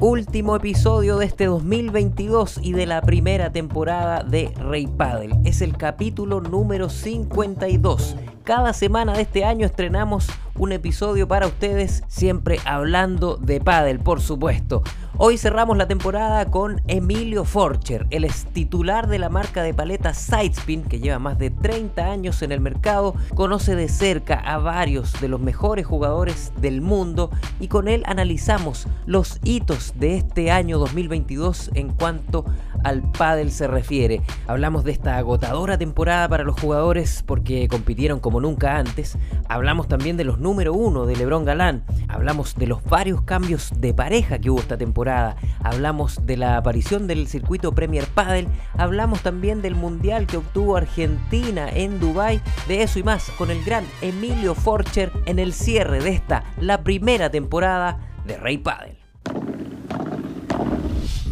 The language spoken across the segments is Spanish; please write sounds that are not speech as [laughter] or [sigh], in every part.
Último episodio de este 2022 y de la primera temporada de Rey Paddle. Es el capítulo número 52. Cada semana de este año estrenamos un episodio para ustedes, siempre hablando de pádel, por supuesto. Hoy cerramos la temporada con Emilio Forcher, el titular de la marca de paletas Sidespin, que lleva más de 30 años en el mercado, conoce de cerca a varios de los mejores jugadores del mundo y con él analizamos los hitos de este año 2022 en cuanto al pádel se refiere. Hablamos de esta agotadora temporada para los jugadores porque compitieron como nunca antes. Hablamos también de los número uno de LeBron Galán. Hablamos de los varios cambios de pareja que hubo esta temporada. Hablamos de la aparición del circuito Premier Padel. Hablamos también del mundial que obtuvo Argentina en Dubai. De eso y más con el gran Emilio Forcher en el cierre de esta, la primera temporada de Rey Padel.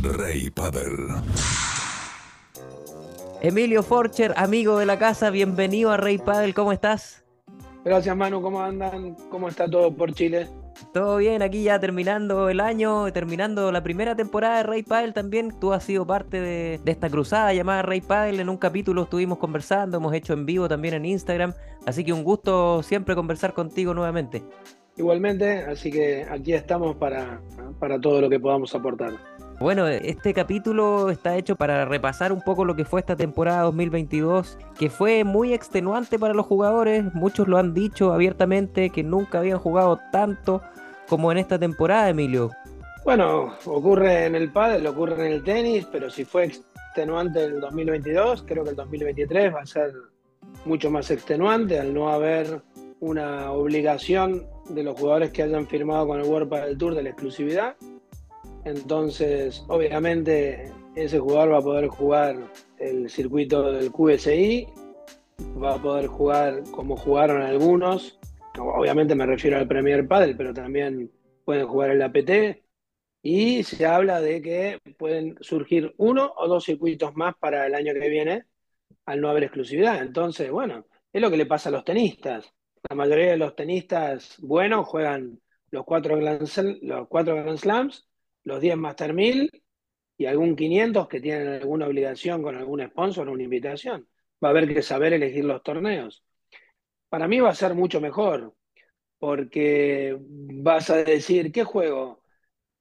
Rey Padel. Emilio Forcher, amigo de la casa, bienvenido a Rey Padel, ¿cómo estás? Gracias Manu, ¿cómo andan? ¿Cómo está todo por Chile? Todo bien, aquí ya terminando el año, terminando la primera temporada de Rey Padel también. Tú has sido parte de, esta cruzada llamada Rey Padel. En un capítulo estuvimos conversando, hemos hecho en vivo también en Instagram. Así que un gusto siempre conversar contigo nuevamente. Igualmente, así que aquí estamos para, para todo lo que podamos aportar. Bueno, este capítulo está hecho para repasar un poco lo que fue esta temporada 2022, que fue muy extenuante para los jugadores. Muchos lo han dicho abiertamente que nunca habían jugado tanto como en esta temporada, Emilio. Bueno, ocurre en el pádel, ocurre en el tenis, pero si fue extenuante el 2022, creo que el 2023 va a ser mucho más extenuante al no haber una obligación de los jugadores que hayan firmado con el World Padel Tour de la exclusividad entonces, obviamente, ese jugador va a poder jugar el circuito del QSI, va a poder jugar como jugaron algunos. Obviamente me refiero al Premier Padel, pero también pueden jugar el APT. Y se habla de que pueden surgir uno o dos circuitos más para el año que viene al no haber exclusividad. Entonces, bueno, es lo que le pasa a los tenistas. La mayoría de los tenistas buenos juegan los cuatro los cuatro Grand Slams los 10 Master 1000 y algún 500 que tienen alguna obligación con algún sponsor o una invitación. Va a haber que saber elegir los torneos. Para mí va a ser mucho mejor, porque vas a decir, ¿qué juego?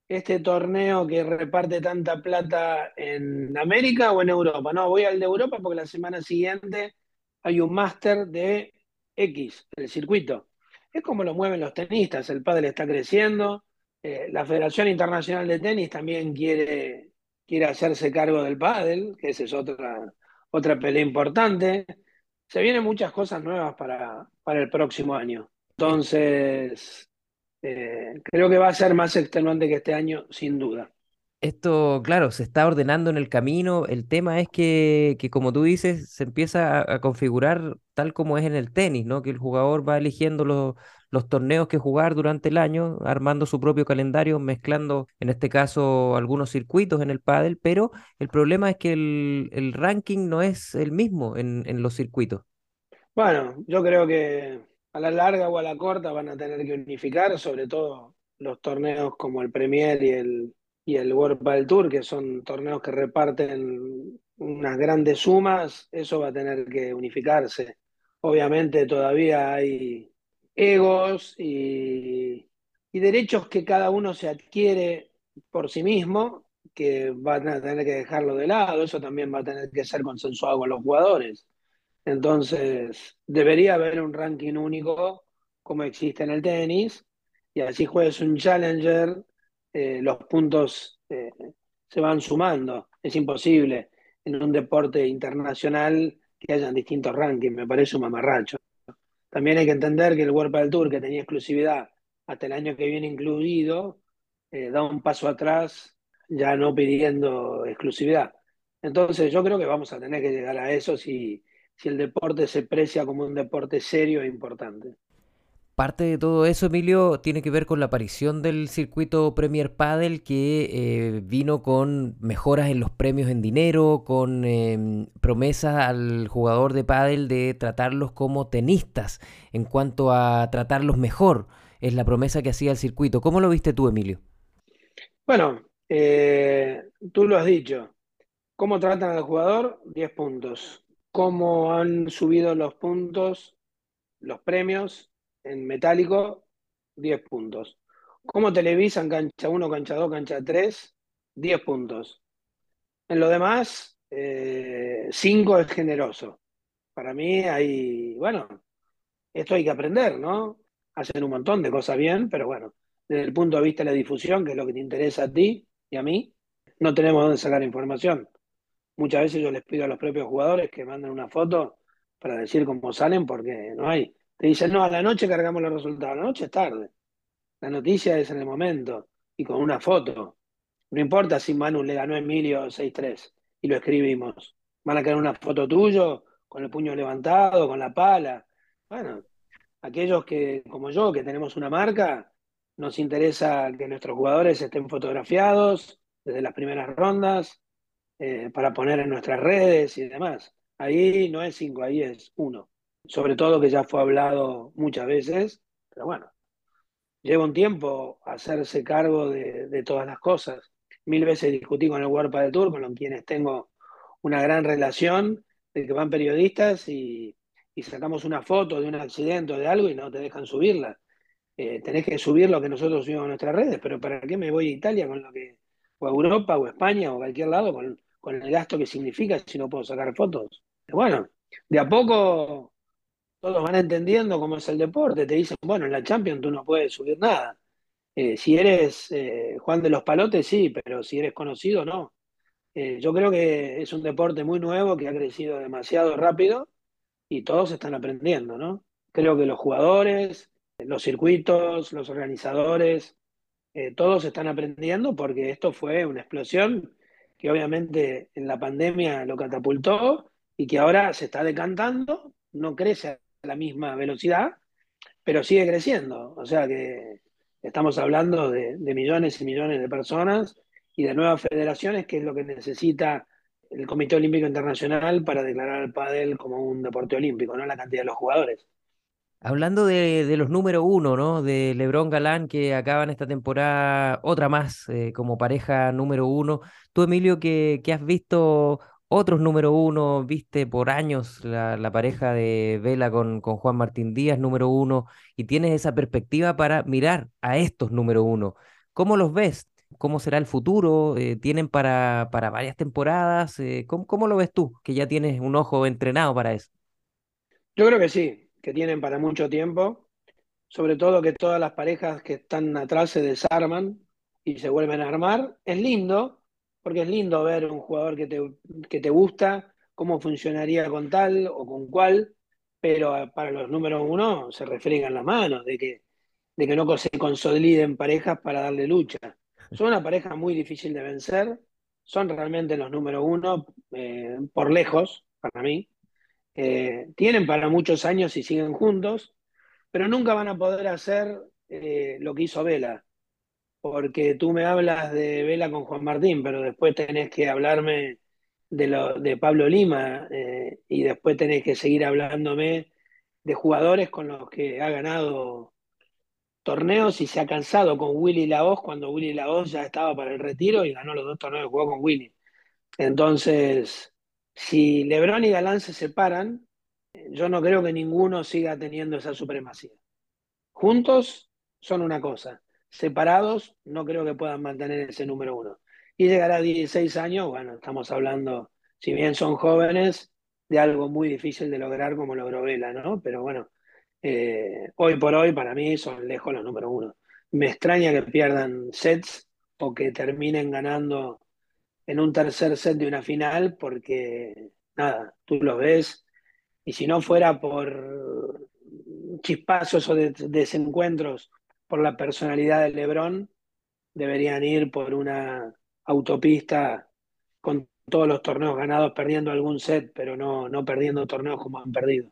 ¿Este torneo que reparte tanta plata en América o en Europa? No, voy al de Europa porque la semana siguiente hay un máster de X, el circuito. Es como lo mueven los tenistas, el pádel está creciendo, eh, la Federación Internacional de Tenis también quiere, quiere hacerse cargo del pádel, que esa es otra, otra pelea importante. Se vienen muchas cosas nuevas para, para el próximo año. Entonces, eh, creo que va a ser más extenuante que este año, sin duda. Esto, claro, se está ordenando en el camino. El tema es que, que como tú dices, se empieza a, configurar tal como es en el tenis, ¿no? Que el jugador va eligiendo los, los torneos que jugar durante el año, armando su propio calendario, mezclando en este caso algunos circuitos en el pádel, pero el problema es que el, ranking no es el mismo en, los circuitos. Bueno, yo creo que a la larga o a la corta van a tener que unificar, sobre todo los torneos como el Premier y el, y el World Padel Tour, que son torneos que reparten unas grandes sumas, eso va a tener que unificarse. Obviamente todavía hay egos y, derechos que cada uno se adquiere por sí mismo, que van a tener que dejarlo de lado, eso también va a tener que ser consensuado con los jugadores. Entonces, debería haber un ranking único como existe en el tenis, y así juegues un challenger, eh, los puntos eh, se van sumando. Es imposible en un deporte internacional que hayan distintos rankings, me parece un mamarracho. También hay que entender que el World del Tour, que tenía exclusividad hasta el año que viene incluido, eh, da un paso atrás ya no pidiendo exclusividad. Entonces yo creo que vamos a tener que llegar a eso si, si el deporte se precia como un deporte serio e importante. Parte de todo eso, Emilio, tiene que ver con la aparición del circuito Premier Padel que eh, vino con mejoras en los premios en dinero, con em, promesas al jugador de pádel de tratarlos como tenistas en cuanto a tratarlos mejor. Es la promesa que hacía el circuito. ¿Cómo lo viste tú, Emilio? Bueno, Eh, tú lo has dicho. ¿Cómo tratan al jugador? 10 puntos. ¿Cómo han subido los puntos, los premios en metálico? 10 puntos. ¿Cómo televisan cancha 1, cancha 2, cancha 3? 10 puntos. En lo demás, 5 eh, es generoso. Para mí hay, bueno, esto hay que aprender, ¿no? Hacen un montón de cosas bien, pero bueno, desde el punto de vista de la difusión, que es lo que te interesa a ti y a mí, no tenemos dónde sacar información. Muchas veces yo les pido a los propios jugadores que manden una foto para decir cómo salen, porque no hay. Te dicen, no, a la noche cargamos los resultados. A la noche es tarde. La noticia es en el momento y con una foto. No importa si Manu le ganó a Emilio 6-3 y lo escribimos. Van a quedar una foto tuyo con el puño levantado, con la pala. Bueno, aquellos que, como yo, que tenemos una marca, nos interesa que nuestros jugadores estén fotografiados desde las primeras rondas eh, para poner en nuestras redes y demás. Ahí no es 5, ahí es 1. Sobre todo que ya fue hablado muchas veces, pero bueno, lleva un tiempo hacerse cargo de, todas las cosas. Mil veces discutí con el World del Tour, con quienes tengo una gran relación, de que van periodistas y, sacamos una foto de un accidente o de algo y no te dejan subirla. Eh, tenés que subir lo que nosotros subimos a nuestras redes, pero ¿para qué me voy a Italia con lo que, o a Europa o España o cualquier lado con, con el gasto que significa si no puedo sacar fotos? Bueno, de a poco todos van entendiendo cómo es el deporte, te dicen, bueno, en la Champions tú no puedes subir nada. Eh, si eres eh, Juan de los Palotes, sí, pero si eres conocido, no. Eh, yo creo que es un deporte muy nuevo que ha crecido demasiado rápido y todos están aprendiendo, ¿no? Creo que los jugadores, los circuitos, los organizadores, todos están aprendiendo porque esto fue una explosión que obviamente en la pandemia lo catapultó y que ahora se está decantando, no crece la misma velocidad, pero sigue creciendo. O sea que estamos hablando de, millones y millones de personas y de nuevas federaciones, que es lo que necesita el Comité Olímpico Internacional para declarar al pádel como un deporte olímpico, no la cantidad de los jugadores. Hablando de, los número uno, ¿no? De Lebron Galán, que acaban esta temporada otra más eh, como pareja número uno. Tú, Emilio, que, que has visto otros número uno, viste por años la, pareja de Vela con, Juan Martín Díaz, número uno, y tienes esa perspectiva para mirar a estos número uno. ¿Cómo los ves? ¿Cómo será el futuro? Eh, ¿Tienen para, para varias temporadas? Eh, ¿cómo, ¿Cómo lo ves tú, que ya tienes un ojo entrenado para eso? Yo creo que sí, que tienen para mucho tiempo, sobre todo que todas las parejas que están atrás se desarman y se vuelven a armar. Es lindo, porque es lindo ver un jugador que te, que te gusta, cómo funcionaría con tal o con cual, pero para los números uno se refriegan las manos de que, de que no se consoliden parejas para darle lucha. Son una pareja muy difícil de vencer, son realmente los números uno eh, por lejos, para mí. Eh, tienen para muchos años y siguen juntos, pero nunca van a poder hacer eh, lo que hizo Vela, porque tú me hablas de Vela con Juan Martín, pero después tenés que hablarme de, lo, de Pablo Lima eh, y después tenés que seguir hablándome de jugadores con los que ha ganado torneos y se ha cansado con Willy Laos cuando Willy Laos ya estaba para el retiro y ganó los dos torneos que jugó con Willy. Entonces, si Lebron y Galán se separan, yo no creo que ninguno siga teniendo esa supremacía. Juntos son una cosa separados, no creo que puedan mantener ese número uno. Y llegar a 16 años, bueno, estamos hablando, si bien son jóvenes, de algo muy difícil de lograr como logró Vela, ¿no? Pero bueno, eh, hoy por hoy para mí son lejos los número uno. Me extraña que pierdan sets o que terminen ganando en un tercer set de una final porque, nada, tú los ves y si no fuera por chispazos o desencuentros por la personalidad de Lebron, deberían ir por una autopista con todos los torneos ganados, perdiendo algún set, pero no, no perdiendo torneos como han perdido.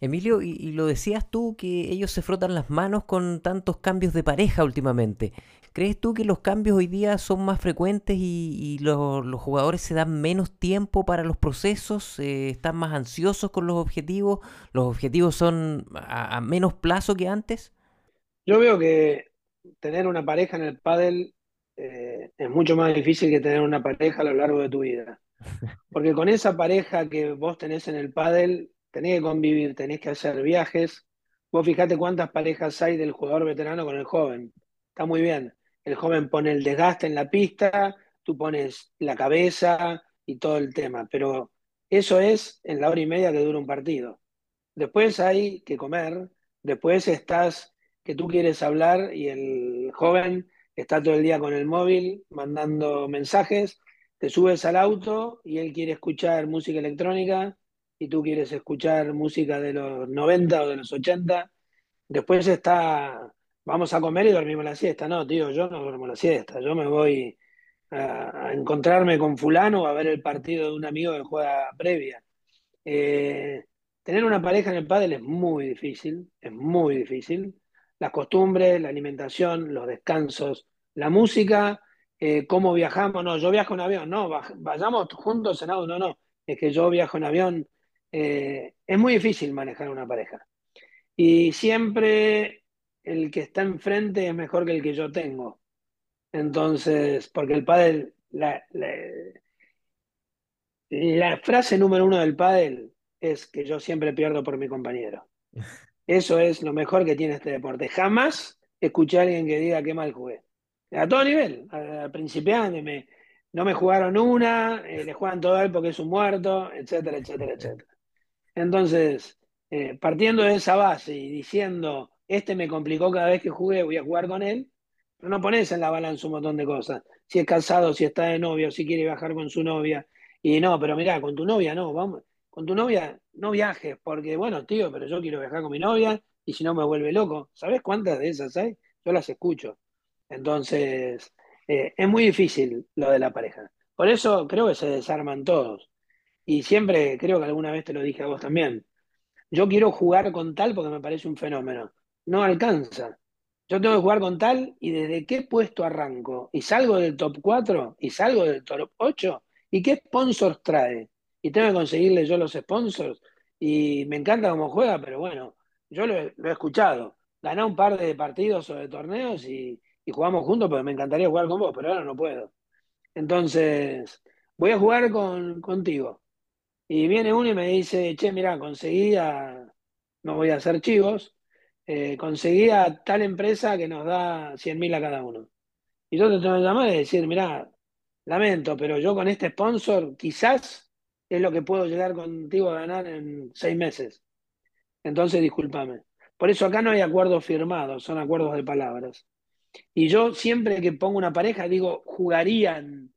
Emilio, y, lo decías tú que ellos se frotan las manos con tantos cambios de pareja últimamente. ¿Crees tú que los cambios hoy día son más frecuentes y, los, jugadores se dan menos tiempo para los procesos? Eh, ¿Están más ansiosos con los objetivos? ¿Los objetivos son a menos plazo que antes? Yo veo que tener una pareja en el pádel eh, es mucho más difícil que tener una pareja a lo largo de tu vida. [laughs] Porque con esa pareja que vos tenés en el pádel, tenés que convivir, tenés que hacer viajes. Vos fijate cuántas parejas hay del jugador veterano con el joven. Está muy bien. El joven pone el desgaste en la pista, tú pones la cabeza y todo el tema. Pero eso es en la hora y media que dura un partido. Después hay que comer, después estás que tú quieres hablar y el joven está todo el día con el móvil mandando mensajes, te subes al auto y él quiere escuchar música electrónica y tú quieres escuchar música de los 90 o de los 80. Después está, vamos a comer y dormimos la siesta. No, tío, yo no duermo la siesta, yo me voy a, encontrarme con fulano o a ver el partido de un amigo que juega previa. Eh, tener una pareja en el pádel es muy difícil, es muy difícil. Las costumbres, la alimentación, los descansos, la música, eh, cómo viajamos. No, yo viajo en avión, no, vayamos juntos en auto, no, no. Es que yo viajo en avión. Eh, es muy difícil manejar una pareja. Y siempre el que está enfrente es mejor que el que yo tengo. Entonces, porque el pádel, la, la, frase número uno del pádel es que yo siempre pierdo por mi compañero. [laughs] Eso es lo mejor que tiene este deporte. Jamás escuché a alguien que diga que mal jugué. A todo nivel, al principiante, me, no me jugaron una, eh, le juegan todo a él porque es un muerto, etcétera, etcétera, etcétera. Entonces, eh, partiendo de esa base y diciendo, este me complicó cada vez que jugué, voy a jugar con él, no pones en la balanza un montón de cosas. Si es casado, si está de novio, si quiere viajar con su novia. Y no, pero mirá, con tu novia no, vamos, con tu novia no viajes, porque bueno, tío, pero yo quiero viajar con mi novia y si no me vuelve loco. ¿Sabes cuántas de esas hay? Yo las escucho. Entonces, eh, es muy difícil lo de la pareja. Por eso creo que se desarman todos. Y siempre, creo que alguna vez te lo dije a vos también. Yo quiero jugar con tal porque me parece un fenómeno. No alcanza. Yo tengo que jugar con tal y desde qué puesto arranco. Y salgo del top 4 y salgo del top 8. ¿Y qué sponsors trae? Y tengo que conseguirle yo los sponsors. Y me encanta cómo juega, pero bueno, yo lo he, escuchado. Ganá un par de partidos o de torneos y, jugamos juntos porque me encantaría jugar con vos, pero ahora no puedo. Entonces, voy a jugar con, contigo. Y viene uno y me dice, che, mira, conseguí a, no voy a hacer chivos, eh, conseguí a tal empresa que nos da 100 mil a cada uno. Y yo te tengo que llamar y decir, mira, lamento, pero yo con este sponsor quizás es lo que puedo llegar contigo a ganar en seis meses. Entonces, discúlpame. Por eso acá no hay acuerdos firmados, son acuerdos de palabras. Y yo siempre que pongo una pareja digo, jugarían,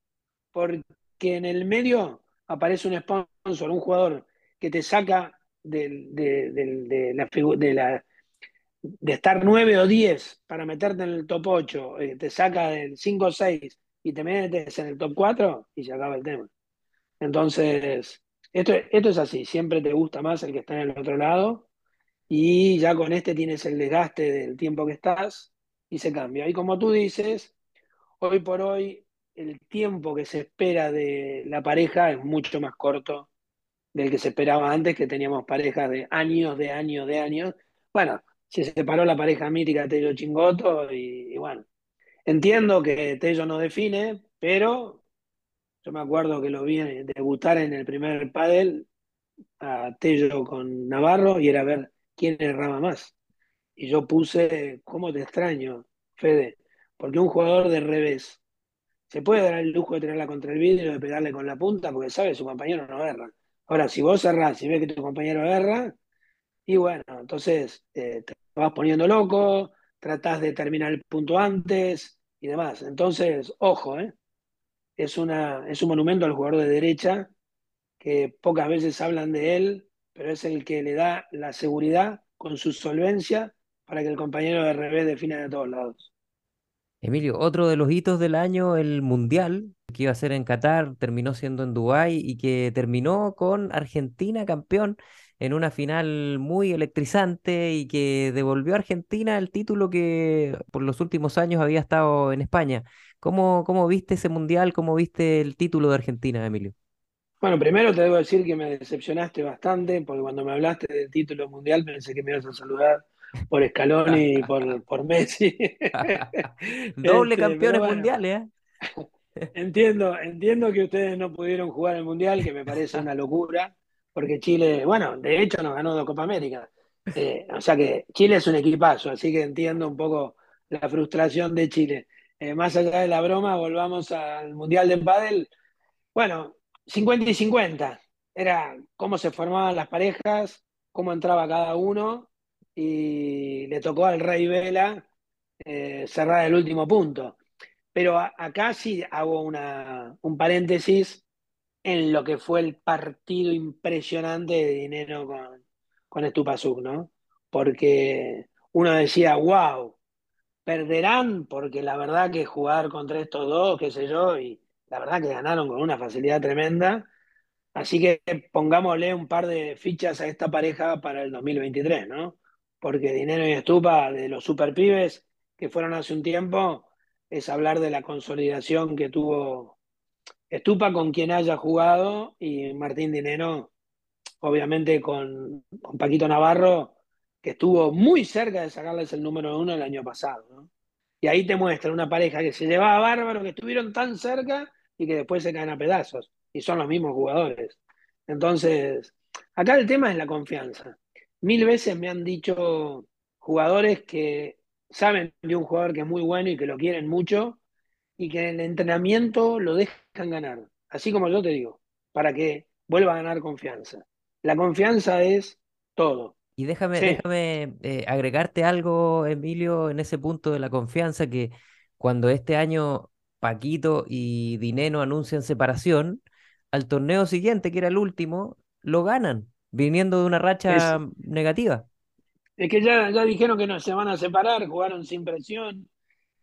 porque en el medio aparece un sponsor, un jugador que te saca de, de, de, la, de estar 9 o 10 para meterte en el top 8, eh, te saca del 5 o 6 y te metes en el top 4 y se acaba el tema. Entonces, esto, esto es así, siempre te gusta más el que está en el otro lado y ya con este tienes el desgaste del tiempo que estás y se cambia. Y como tú dices, hoy por hoy el tiempo que se espera de la pareja es mucho más corto del que se esperaba antes, que teníamos parejas de años, de años, de años. Bueno, se separó la pareja mítica Tello Chingoto y, bueno, entiendo que Tello no define, pero yo me acuerdo que lo vi debutar en el primer pádel a Tello con Navarro y era ver quién erraba más. Y yo puse, ¿cómo te extraño, Fede? Porque un jugador de revés se puede dar el lujo de tenerla contra el vidrio, de pegarle con la punta, porque sabe su compañero no erra. Ahora, si vos errás y ves que tu compañero erra, y bueno, entonces eh, te vas poniendo loco, tratás de terminar el punto antes y demás. Entonces, ojo, ¿eh? Es, una, es un monumento al jugador de derecha que pocas veces hablan de él, pero es el que le da la seguridad con su solvencia para que el compañero de revés defina de todos lados. Emilio, otro de los hitos del año, el Mundial, que iba a ser en Qatar, terminó siendo en Dubái y que terminó con Argentina campeón en una final muy electrizante y que devolvió a Argentina el título que por los últimos años había estado en España. ¿Cómo, cómo viste ese mundial? ¿Cómo viste el título de Argentina, Emilio? Bueno, primero te debo decir que me decepcionaste bastante, porque cuando me hablaste del título mundial pensé que me ibas a saludar por Scaloni y por, [laughs] por Messi. [laughs] Doble este, campeones mundiales, ¿eh? Entiendo, entiendo que ustedes no pudieron jugar el Mundial, que me parece una locura, porque Chile, bueno, de hecho nos ganó de Copa América. Eh, o sea que Chile es un equipazo, así que entiendo un poco la frustración de Chile. Eh, más allá de la broma, volvamos al Mundial de Padel. Bueno, 50 y 50. Era cómo se formaban las parejas, cómo entraba cada uno, y le tocó al Rey Vela eh, cerrar el último punto. Pero acá sí hago una, un paréntesis en lo que fue el partido impresionante de dinero con, con ¿no? Porque uno decía, wow, perderán, porque la verdad que jugar contra estos dos, qué sé yo, y la verdad que ganaron con una facilidad tremenda. Así que pongámosle un par de fichas a esta pareja para el 2023, ¿no? Porque Dinero y Estupa, de los super pibes que fueron hace un tiempo, es hablar de la consolidación que tuvo Estupa con quien haya jugado y Martín Dinero, obviamente con, Paquito Navarro, estuvo muy cerca de sacarles el número uno el año pasado. Y ahí te muestra una pareja que se llevaba bárbaro, que estuvieron tan cerca y que después se caen a pedazos. Y son los mismos jugadores. Entonces, acá el tema es la confianza. Mil veces me han dicho jugadores que saben de un jugador que es muy bueno y que lo quieren mucho y que en el entrenamiento lo dejan ganar, así como yo te digo, para que vuelva a ganar confianza. La confianza es todo. Y déjame, déjame eh, agregarte algo, Emilio, en ese punto de la confianza, que cuando este año Paquito y Dineno anuncian separación, al torneo siguiente, que era el último, lo ganan, viniendo de una racha negativa. Es que ya, ya dijeron que no se van a separar, jugaron sin presión.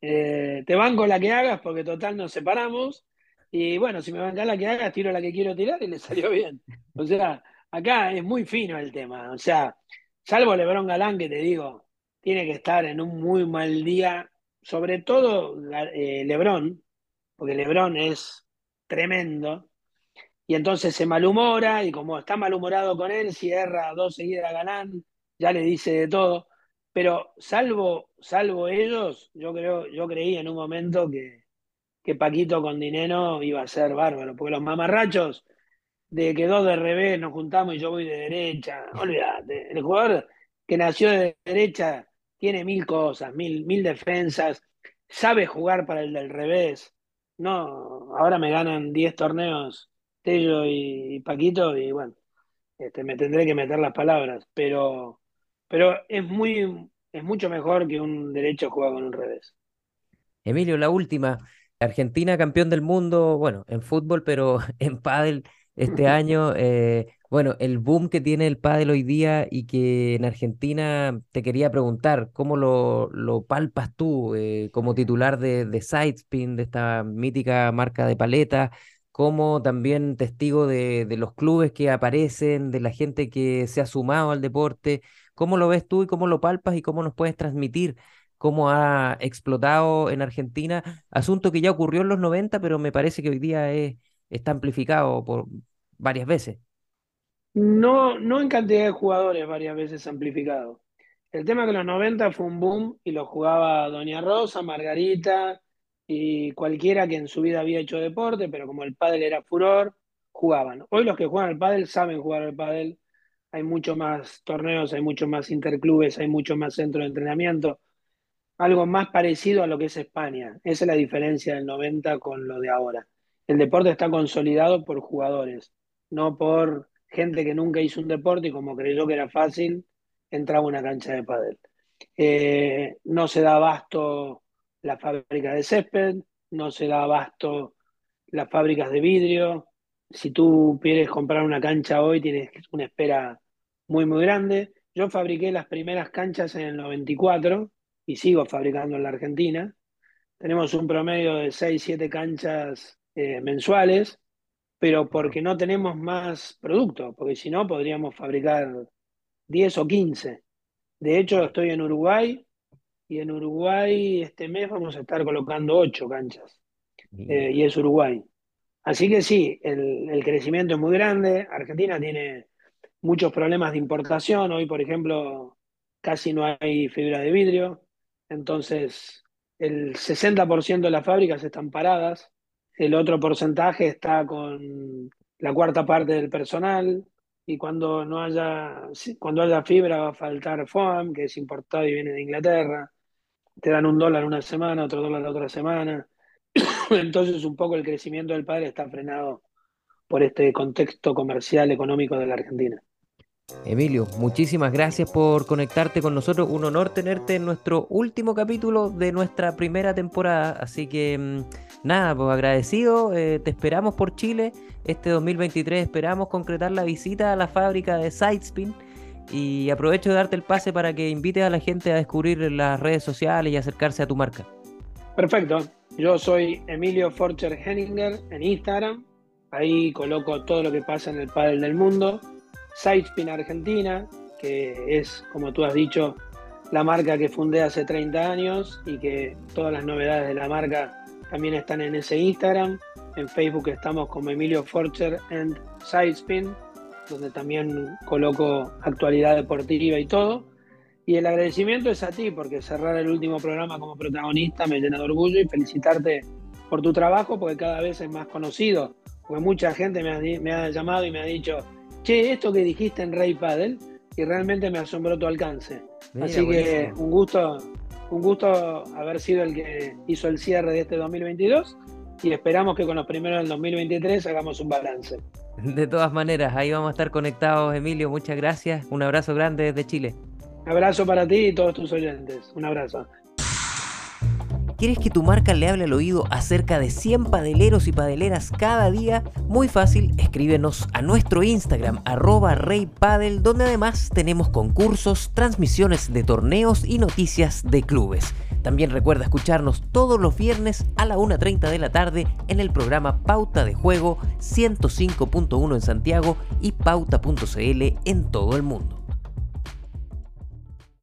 Eh, te banco la que hagas porque total nos separamos. Y bueno, si me banca la que hagas, tiro la que quiero tirar y le [laughs] salió bien. O sea, acá es muy fino el tema. O sea, salvo Lebron Galán, que te digo, tiene que estar en un muy mal día. Sobre todo eh, Lebron, porque Lebron es tremendo. Y entonces se malhumora y como está malhumorado con él, cierra dos seguidas Galán ya le dice de todo, pero salvo, salvo ellos, yo creo, yo creí en un momento que, que Paquito con Dinero iba a ser bárbaro, porque los mamarrachos de que dos de revés nos juntamos y yo voy de derecha, olvídate, el jugador que nació de derecha tiene mil cosas, mil, mil defensas, sabe jugar para el del revés. No, ahora me ganan 10 torneos Tello y, Paquito y bueno, este, me tendré que meter las palabras, pero pero es muy es mucho mejor que un derecho jugar con un revés. Emilio, la última. Argentina campeón del mundo, bueno, en fútbol, pero [laughs] en pádel este año. Eh, bueno, el boom que tiene el pádel hoy día y que en Argentina te quería preguntar, ¿cómo lo, lo palpas tú eh, como titular de, de Sidespin, de esta mítica marca de paleta? como también testigo de, de, los clubes que aparecen, de la gente que se ha sumado al deporte. ¿Cómo lo ves tú y cómo lo palpas y cómo nos puedes transmitir cómo ha explotado en Argentina? Asunto que ya ocurrió en los 90, pero me parece que hoy día es, está amplificado por varias veces. No, no en cantidad de jugadores, varias veces amplificado. El tema que en los 90 fue un boom y lo jugaba Doña Rosa, Margarita y cualquiera que en su vida había hecho deporte, pero como el pádel era furor, jugaban. Hoy los que juegan al pádel saben jugar al pádel hay mucho más torneos, hay mucho más interclubes, hay mucho más centro de entrenamiento, algo más parecido a lo que es España. Esa es la diferencia del 90 con lo de ahora. El deporte está consolidado por jugadores, no por gente que nunca hizo un deporte y como creyó que era fácil, entraba una cancha de pádel. Eh, no se da abasto la fábrica de césped, no se da abasto las fábricas de vidrio. Si tú quieres comprar una cancha hoy, tienes una espera muy, muy grande. Yo fabriqué las primeras canchas en el 94 y sigo fabricando en la Argentina. Tenemos un promedio de 6, 7 canchas eh, mensuales, pero porque no tenemos más producto, porque si no podríamos fabricar 10 o 15. De hecho, estoy en Uruguay y en Uruguay este mes vamos a estar colocando 8 canchas eh, y es Uruguay. Así que sí, el, el crecimiento es muy grande. Argentina tiene muchos problemas de importación. Hoy, por ejemplo, casi no hay fibra de vidrio, entonces el 60% de las fábricas están paradas, el otro porcentaje está con la cuarta parte del personal y cuando no haya, cuando haya fibra va a faltar foam, que es importado y viene de Inglaterra, te dan un dólar una semana, otro dólar la otra semana, [coughs] entonces un poco el crecimiento del padre está frenado por este contexto comercial económico de la Argentina. Emilio, muchísimas gracias por conectarte con nosotros. Un honor tenerte en nuestro último capítulo de nuestra primera temporada. Así que mm, nada, pues agradecido. Eh, te esperamos por Chile. Este 2023 esperamos concretar la visita a la fábrica de Sidespin. Y aprovecho de darte el pase para que invites a la gente a descubrir las redes sociales y acercarse a tu marca. Perfecto. Yo soy Emilio Forcher Henninger en Instagram. Ahí coloco todo lo que pasa en el pádel del mundo Sidespin Argentina, que es, como tú has dicho, la marca que fundé hace 30 años y que todas las novedades de la marca también están en ese Instagram. En Facebook estamos como Emilio Forcher and Sidespin, donde también coloco actualidad deportiva y todo. Y el agradecimiento es a ti, porque cerrar el último programa como protagonista me llena de orgullo y felicitarte por tu trabajo, porque cada vez es más conocido. Porque mucha gente me ha, me ha llamado y me ha dicho, che, esto que dijiste en Rey Paddle, y realmente me asombró tu alcance. Así que un gusto, un gusto haber sido el que hizo el cierre de este 2022 y esperamos que con los primeros del 2023 hagamos un balance. De todas maneras, ahí vamos a estar conectados, Emilio. Muchas gracias. Un abrazo grande desde Chile. Un abrazo para ti y todos tus oyentes. Un abrazo. ¿Quieres que tu marca le hable al oído acerca de 100 padeleros y padeleras cada día? Muy fácil, escríbenos a nuestro Instagram, arroba reypadel, donde además tenemos concursos, transmisiones de torneos y noticias de clubes. También recuerda escucharnos todos los viernes a la 1.30 de la tarde en el programa Pauta de Juego 105.1 en Santiago y pauta.cl en todo el mundo.